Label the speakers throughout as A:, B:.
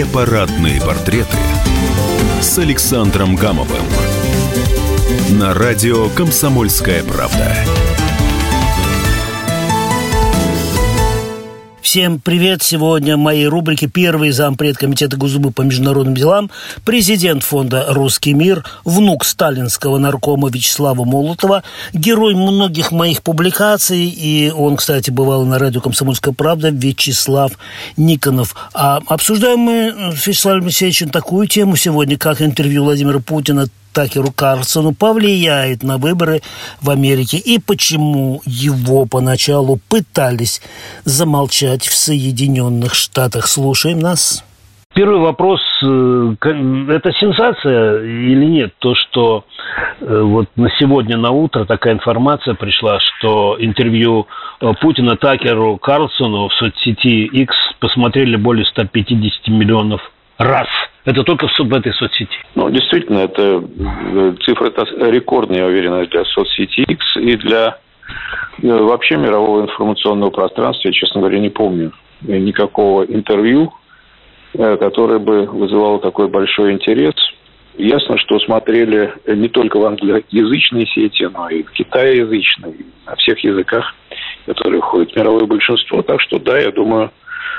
A: Две парадные портреты с Александром Гамовым на радио «Комсомольская правда».
B: Всем привет! Сегодня в моей рубрике первый зампред Комитета Госдумы по международным делам, президент фонда «Русский мир», внук сталинского наркома Вячеслава Молотова, герой многих моих публикаций, и он, кстати, бывал на радио «Комсомольская правда», Вячеслав Никонов. А обсуждаем мы с Вячеславом Алексеевичем такую тему сегодня, как интервью Владимира Путина Такеру Карлсону повлияет на выборы в Америке и почему его поначалу пытались замолчать в Соединенных Штатах. Слушаем нас.
C: Первый вопрос, э, это сенсация или нет? То, что э, вот на сегодня на утро такая информация пришла, что интервью э, Путина Такеру Карлсону в соцсети X посмотрели более 150 миллионов раз. Это только в, этой соцсети.
D: Ну, действительно, это э, цифра это рекордная, я уверен, для соцсети X и для э, вообще мирового информационного пространства. Я, честно говоря, не помню никакого интервью, э, которое бы вызывало такой большой интерес. Ясно, что смотрели не только в англоязычной сети, но и в китаеязычной, на всех языках, которые входят в мировое большинство. Так что, да, я думаю,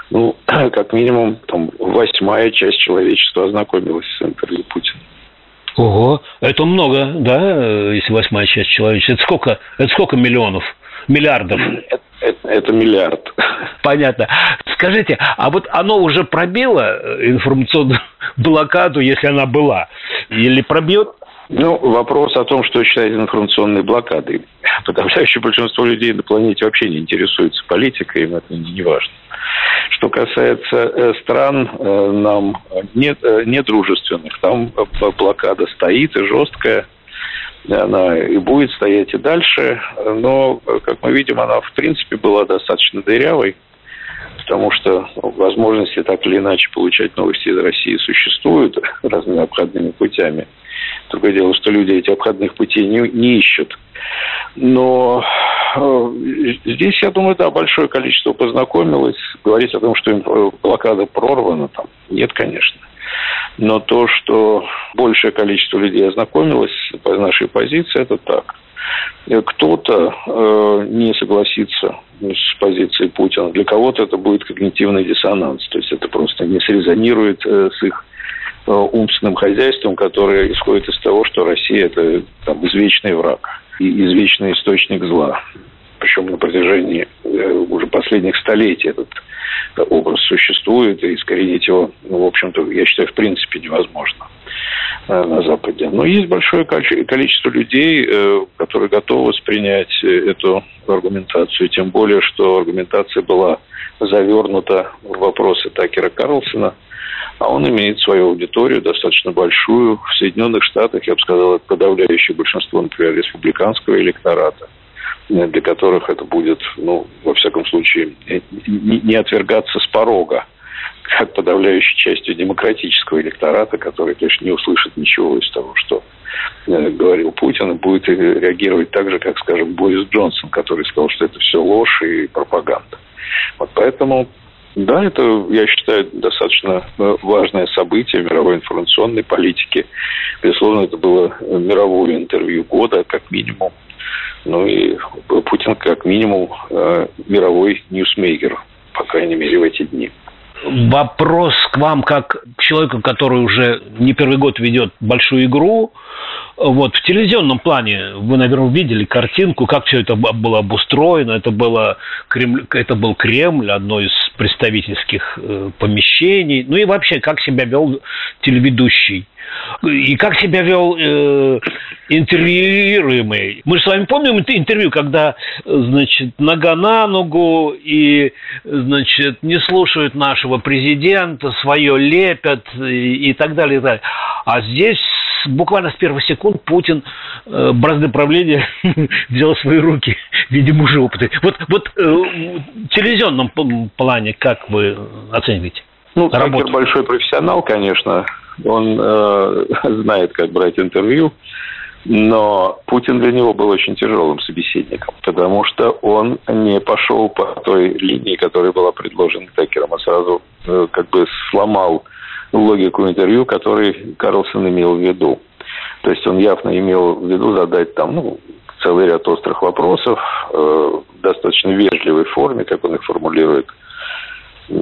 D: ну, как минимум, там, восьмая часть человечества ознакомилась с интервью Путина.
C: Ого, это много, да, если восьмая часть человечества. Это сколько, это сколько миллионов? Миллиардов?
D: Это, это, это миллиард.
C: Понятно. Скажите, а вот оно уже пробило информационную блокаду, если она была? Или пробьет?
D: Ну, вопрос о том, что считать информационной блокадой. Подавляющее большинство людей на планете вообще не интересуется политикой, им это не важно. Что касается э, стран э, нам э, недружественных, там блокада стоит и жесткая, она и будет стоять и дальше, но, как мы видим, она в принципе была достаточно дырявой, потому что ну, возможности так или иначе получать новости из России существуют разными обходными путями. Другое дело, что люди эти обходных путей не, не ищут. Но э, здесь, я думаю, да, большое количество познакомилось. Говорить о том, что э, блокада прорвана, там, нет, конечно. Но то, что большее количество людей ознакомилось по нашей позиции, это так. Кто-то э, не согласится с позицией Путина, для кого-то это будет когнитивный диссонанс, то есть это просто не срезонирует э, с их э, умственным хозяйством, которое исходит из того, что Россия это там, извечный враг и извечный источник зла. Причем на протяжении э, уже последних столетий этот образ существует, и искоренить его, ну, в общем-то, я считаю, в принципе невозможно э, на Западе. Но есть большое количество людей, э, которые готовы воспринять эту аргументацию, тем более, что аргументация была завернута в вопросы Такера Карлсона – а он имеет свою аудиторию достаточно большую. В Соединенных Штатах, я бы сказал, подавляющее большинство, например, республиканского электората для которых это будет, ну, во всяком случае, не отвергаться с порога, как подавляющей частью демократического электората, который, конечно, не услышит ничего из того, что э, говорил Путин, и будет реагировать так же, как, скажем, Борис Джонсон, который сказал, что это все ложь и пропаганда. Вот поэтому да, это, я считаю, достаточно э, важное событие мировой информационной политики. Безусловно, это было мировое интервью года, как минимум. Ну и Путин, как минимум, э, мировой ньюсмейкер, по крайней мере, в эти дни.
C: Вопрос к вам, как к человеку, который уже не первый год ведет большую игру. Вот, в телевизионном плане вы, наверное, видели картинку, как все это было обустроено. Это, было Кремль, это был Кремль, одно из представительских э, помещений. Ну и вообще, как себя вел телеведущий. И как себя вел э, интервьюируемый. Мы же с вами помним интервью, когда, значит, нога на ногу и, значит, не слушают нашего президента, свое лепят и, и так далее, и так далее. А здесь буквально с первых секунд Путин э, бразды правления взял свои руки, видимо, уже опыты. Вот, вот э, в телевизионном плане как вы оцениваете?
D: Ну, Такер большой профессионал, конечно. Он э, знает, как брать интервью. Но Путин для него был очень тяжелым собеседником, потому что он не пошел по той линии, которая была предложена Текером, а сразу э, как бы сломал логику интервью, который Карлсон имел в виду. То есть он явно имел в виду задать там, ну, целый ряд острых вопросов э, в достаточно вежливой форме, как он их формулирует.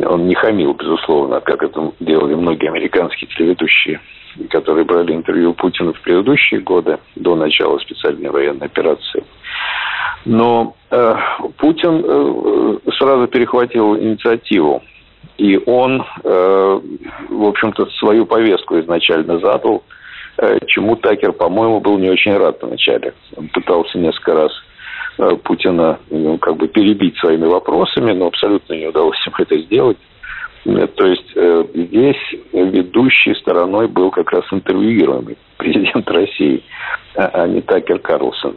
D: Он не хамил, безусловно, как это делали многие американские телеведущие, которые брали интервью Путина в предыдущие годы, до начала специальной военной операции. Но э, Путин э, сразу перехватил инициативу. И он, э, в общем-то, свою повестку изначально задал, э, чему Такер, по-моему, был не очень рад вначале. Он пытался несколько раз Путина ну, как бы перебить своими вопросами, но абсолютно не удалось ему это сделать. Э, то есть э, здесь ведущей стороной был как раз интервьюируемый президент России, а, а не Такер Карлсон.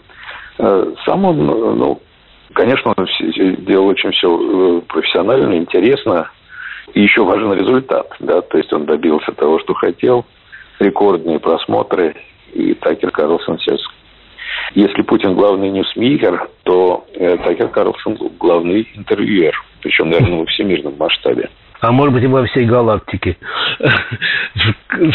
D: Э, сам он, ну, конечно, он делал очень все э, профессионально, интересно. И еще важен результат, да, то есть он добился того, что хотел, рекордные просмотры, и Такер Карлсон сейчас если Путин главный ньюсмейкер, то э, Такер Карлсон главный интервьюер, причем, наверное, во всемирном масштабе
C: а может быть и во всей галактике.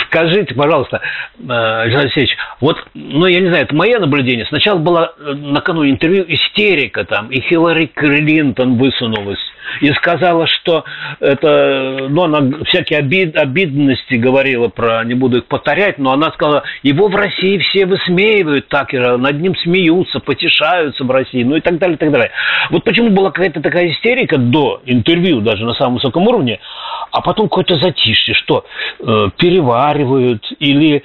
C: Скажите, пожалуйста, Александр Алексеевич, вот, ну, я не знаю, это мое наблюдение. Сначала было э, накануне интервью истерика там, и Хиллари Клинтон высунулась и сказала, что это, ну, она всякие обид, обидности говорила про, не буду их повторять, но она сказала, его в России все высмеивают Такера, над ним смеются, потешаются в России, ну и так далее, и так далее. Вот почему была какая-то такая истерика до интервью, даже на самом высоком уровне, а потом какое-то затишье, что э, переваривают, или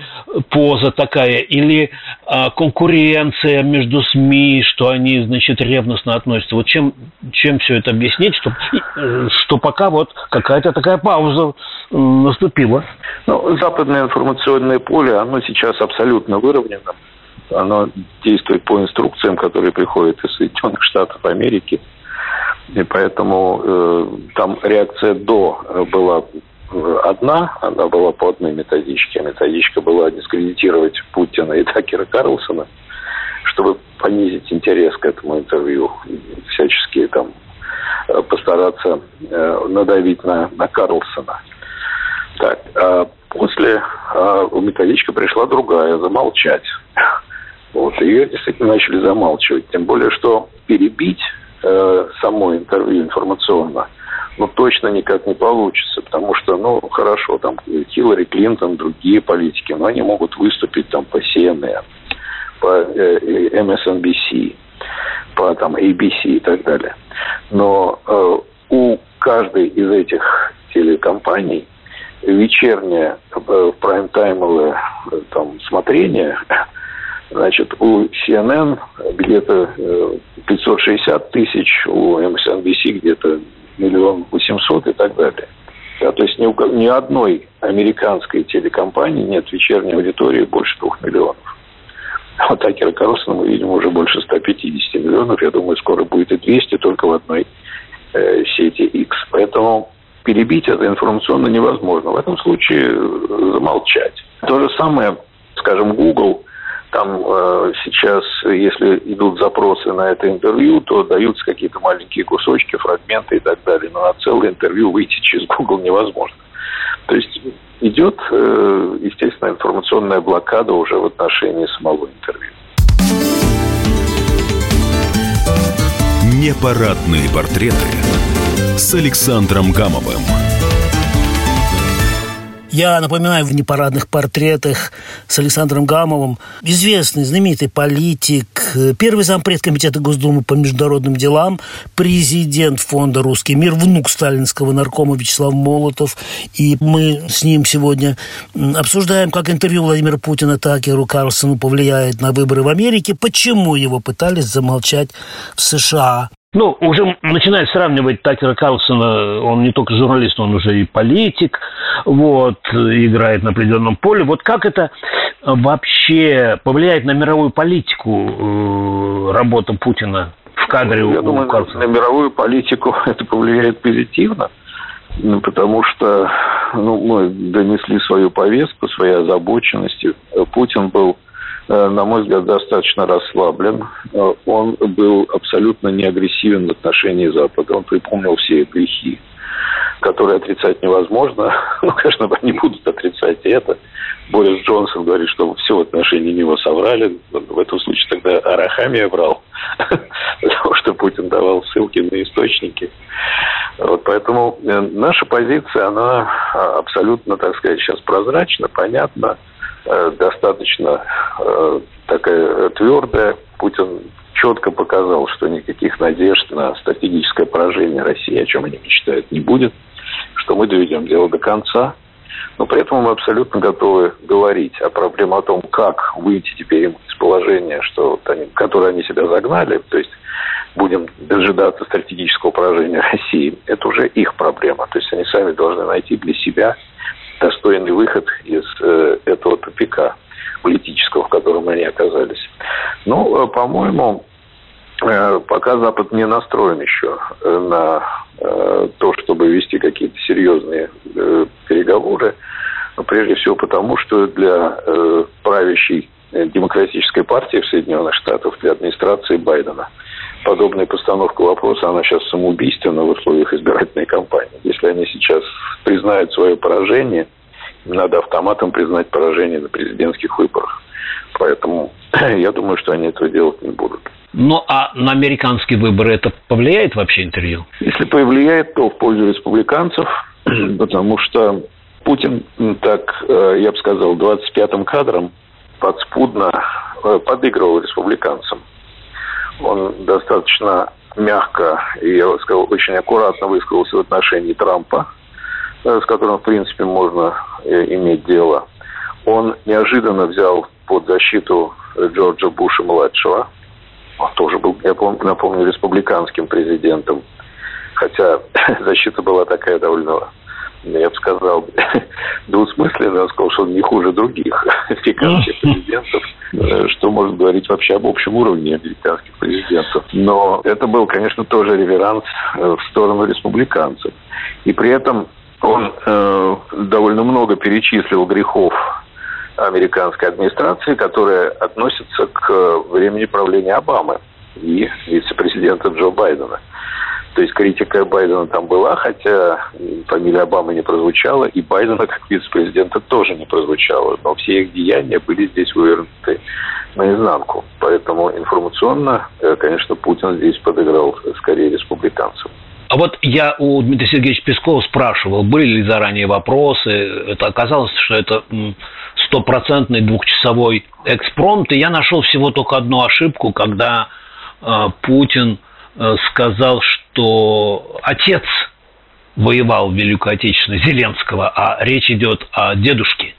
C: поза такая, или э, конкуренция между СМИ, что они, значит, ревностно относятся. Вот чем, чем все это объяснить, что, э, что пока вот какая-то такая пауза э, наступила?
D: Ну, западное информационное поле, оно сейчас абсолютно выровнено. Оно действует по инструкциям, которые приходят из Соединенных Штатов Америки – и поэтому э, там реакция до была э, одна, она была по одной методичке. А методичка была дискредитировать Путина и Такера Карлсона, чтобы понизить интерес к этому интервью, всячески там э, постараться э, надавить на, на Карлсона. Так, а после а методичка пришла другая, замолчать. Вот, ее действительно начали замалчивать. Тем более, что перебить э, само интервью информационно, ну, точно никак не получится, потому что, ну, хорошо, там, Хиллари Клинтон, другие политики, но они могут выступить там по CNN, по э, MSNBC, по там ABC и так далее. Но э, у каждой из этих телекомпаний вечернее э, прайм-таймовое э, там смотрение Значит, у CNN где-то 560 э, тысяч, у MSNBC где-то миллион восемьсот и так далее. Да, то есть ни, у, ни одной американской телекомпании нет вечерней аудитории больше двух миллионов. А Такера Карлсона мы видим уже больше 150 миллионов. Я думаю, скоро будет и 200 только в одной э, сети X. Поэтому перебить это информационно невозможно. В этом случае э, замолчать. То же самое, скажем, Google – там э, сейчас, если идут запросы на это интервью, то даются какие-то маленькие кусочки, фрагменты и так далее. Но на целое интервью выйти через Google невозможно. То есть идет, э, естественно, информационная блокада уже в отношении самого интервью.
A: Непарадные портреты с Александром Гамовым.
B: Я напоминаю в непарадных портретах с Александром Гамовым, известный, знаменитый политик, первый зампред Комитета Госдумы по международным делам, президент фонда «Русский мир», внук сталинского наркома Вячеслав Молотов. И мы с ним сегодня обсуждаем, как интервью Владимира Путина Такеру Карлсону повлияет на выборы в Америке, почему его пытались замолчать в США.
C: Ну, уже начинает сравнивать Такера Карлсона, он не только журналист, он уже и политик, вот, играет на определенном поле. Вот как это вообще повлияет на мировую политику э, работа Путина в кадре
D: Я у думаю, Карлсона? на мировую политику это повлияет позитивно, ну, потому что ну, мы донесли свою повестку, свои озабоченности. Путин был Э, на мой взгляд, достаточно расслаблен. Э, он был абсолютно не агрессивен в отношении Запада. Он припомнил все грехи. Которые отрицать невозможно. Ну, конечно, они будут отрицать это. Борис Джонсон говорит, что все в отношении него соврали. В этом случае тогда Арахамия врал, потому что Путин давал ссылки на источники. Вот поэтому э, наша позиция, она а, абсолютно, так сказать, сейчас прозрачна, понятна, э, достаточно э, такая твердая. Путин четко показал, что никаких надежд на стратегическое поражение России, о чем они мечтают, не будет, что мы доведем дело до конца. Но при этом мы абсолютно готовы говорить о проблеме о том, как выйти теперь из положения, что они, которое они себя загнали, то есть будем дожидаться стратегического поражения России, это уже их проблема. То есть они сами должны найти для себя достойный выход из э, этого тупика политического, в котором они оказались. Ну, э, по-моему, пока Запад не настроен еще э, на то, чтобы вести какие-то серьезные переговоры, прежде всего потому, что для правящей демократической партии в Соединенных Штатах, для администрации Байдена, подобная постановка вопроса, она сейчас самоубийственна в условиях избирательной кампании. Если они сейчас признают свое поражение – надо автоматом признать поражение на президентских выборах. Поэтому я думаю, что они этого делать не будут.
C: Ну, а на американские выборы это повлияет вообще интервью?
D: Если повлияет, то в пользу республиканцев, потому что Путин, так, э, я бы сказал, 25-м кадром подспудно э, подыгрывал республиканцам. Он достаточно мягко и, я бы сказал, очень аккуратно высказался в отношении Трампа, Э, с которым, в принципе, можно иметь дело. Он неожиданно взял под защиту Джорджа Буша-младшего. Тоже был, я помню, напомню, республиканским президентом. Хотя защита была такая довольно, я бы сказал, двусмысленная. Он сказал, что он не хуже других американских президентов. Э, что может говорить вообще об общем уровне американских президентов. Но это был, конечно, тоже реверанс в сторону республиканцев. И при этом он э, довольно много перечислил грехов американской администрации, которые относятся к времени правления Обамы и вице-президента Джо Байдена. То есть критика Байдена там была, хотя фамилия Обамы не прозвучала, и Байдена как вице-президента тоже не прозвучала. Но все их деяния были здесь вывернуты наизнанку. Поэтому информационно, э, конечно, Путин здесь подыграл скорее республиканцам.
C: А вот я у Дмитрия Сергеевича Пескова спрашивал, были ли заранее вопросы. Это оказалось, что это стопроцентный двухчасовой экспромт. И я нашел всего только одну ошибку, когда э, Путин э, сказал, что отец воевал в Великую Отечественную Зеленского, а речь идет о дедушке.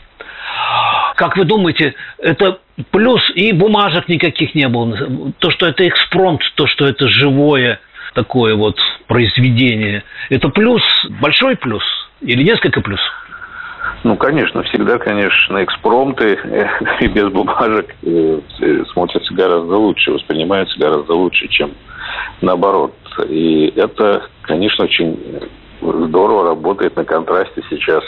C: Как вы думаете, это плюс и бумажек никаких не было. То, что это экспромт, то, что это живое – такое вот произведение, это плюс, большой плюс или несколько плюс?
D: Ну, конечно, всегда, конечно, экспромты и без бумажек э, смотрятся гораздо лучше, воспринимаются гораздо лучше, чем наоборот. И это, конечно, очень здорово работает на контрасте сейчас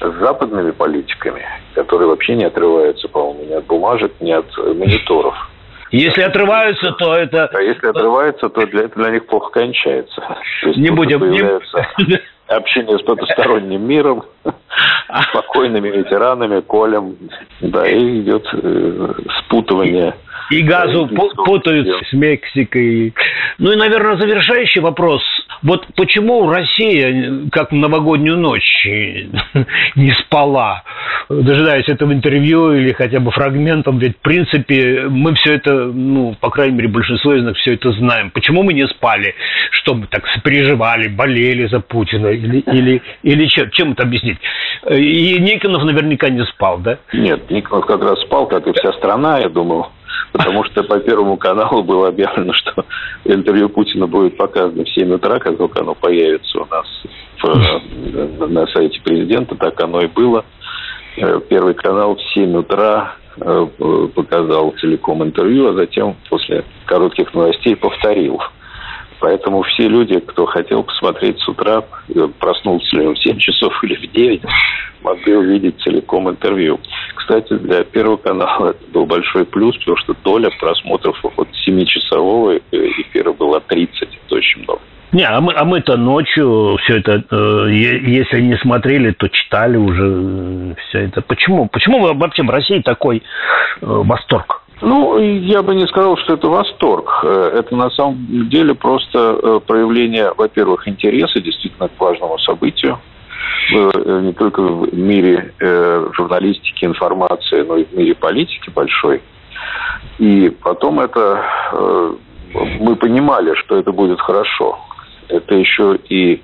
D: с западными политиками, которые вообще не отрываются, по-моему, ни от бумажек, ни от мониторов.
C: Если отрываются, то это...
D: А если отрываются, то для, это для них плохо кончается.
C: Не будем... Не...
D: Общение с потусторонним миром, спокойными ветеранами, Колем, да, и идет э, спутывание
C: и газу путают с Мексикой. Ну и, наверное, завершающий вопрос. Вот почему Россия, как в новогоднюю ночь, не спала, дожидаясь этого интервью или хотя бы фрагментом? Ведь, в принципе, мы все это, ну, по крайней мере, большинство из нас все это знаем. Почему мы не спали? Что мы так переживали, болели за Путина? Или, или, или чем, чем это объяснить? И Никонов наверняка не спал, да?
D: Нет, Никонов как раз спал, как и вся страна, я думал потому что по Первому каналу было объявлено, что интервью Путина будет показано в 7 утра, как только оно появится у нас в, э, на сайте президента, так оно и было. Э, Первый канал в 7 утра э, показал целиком интервью, а затем после коротких новостей повторил. Поэтому все люди, кто хотел посмотреть с утра, проснулся ли он в 7 часов или в 9, могли увидеть целиком интервью. Кстати, для Первого канала это был большой плюс, потому что доля просмотров от 7-часового эфира была 30. Это очень много.
C: Не, а, мы, а мы-то ночью все это, э, если не смотрели, то читали уже э, все это. Почему? Почему вообще в России такой э, восторг?
D: Ну, я бы не сказал, что это восторг. Э, это на самом деле просто э, проявление, во-первых, интереса действительно к важному событию. Э, не только в мире журналистики, информации, но и в мире политики большой. И потом это мы понимали, что это будет хорошо. Это еще и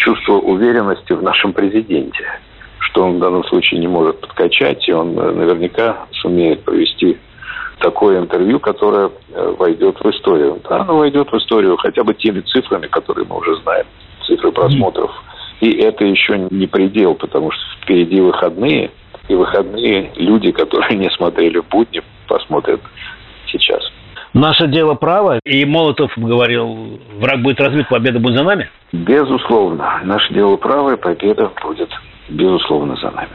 D: чувство уверенности в нашем президенте, что он в данном случае не может подкачать, и он наверняка сумеет провести такое интервью, которое э, войдет в историю. Да, оно войдет в историю хотя бы теми цифрами, которые мы уже знаем, цифры просмотров. И это еще не предел, потому что впереди выходные, и выходные люди, которые не смотрели в будни, посмотрят сейчас.
C: Наше дело право, и Молотов говорил, враг будет разбит, победа будет за нами?
D: Безусловно. Наше дело право, и победа будет, безусловно, за нами.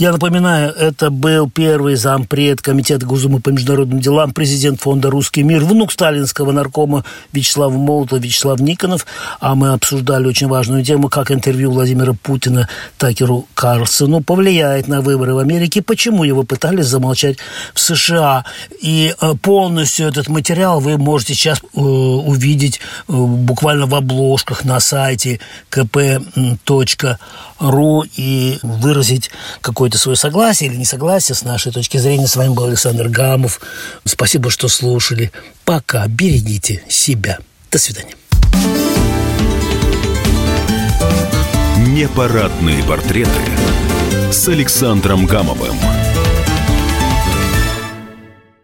B: Я напоминаю, это был первый зампред Комитета Госдумы по международным делам, президент фонда «Русский мир», внук сталинского наркома Вячеслава Молотова, Вячеслав Никонов. А мы обсуждали очень важную тему, как интервью Владимира Путина Такеру Карлсону повлияет на выборы в Америке, почему его пытались замолчать в США. И э, полностью этот материал вы можете сейчас э, увидеть э, буквально в обложках на сайте kp.ru и выразить какой какое-то свое согласие или несогласие с нашей точки зрения. С вами был Александр Гамов. Спасибо, что слушали. Пока. Берегите себя. До свидания.
A: Непарадные портреты с Александром Гамовым.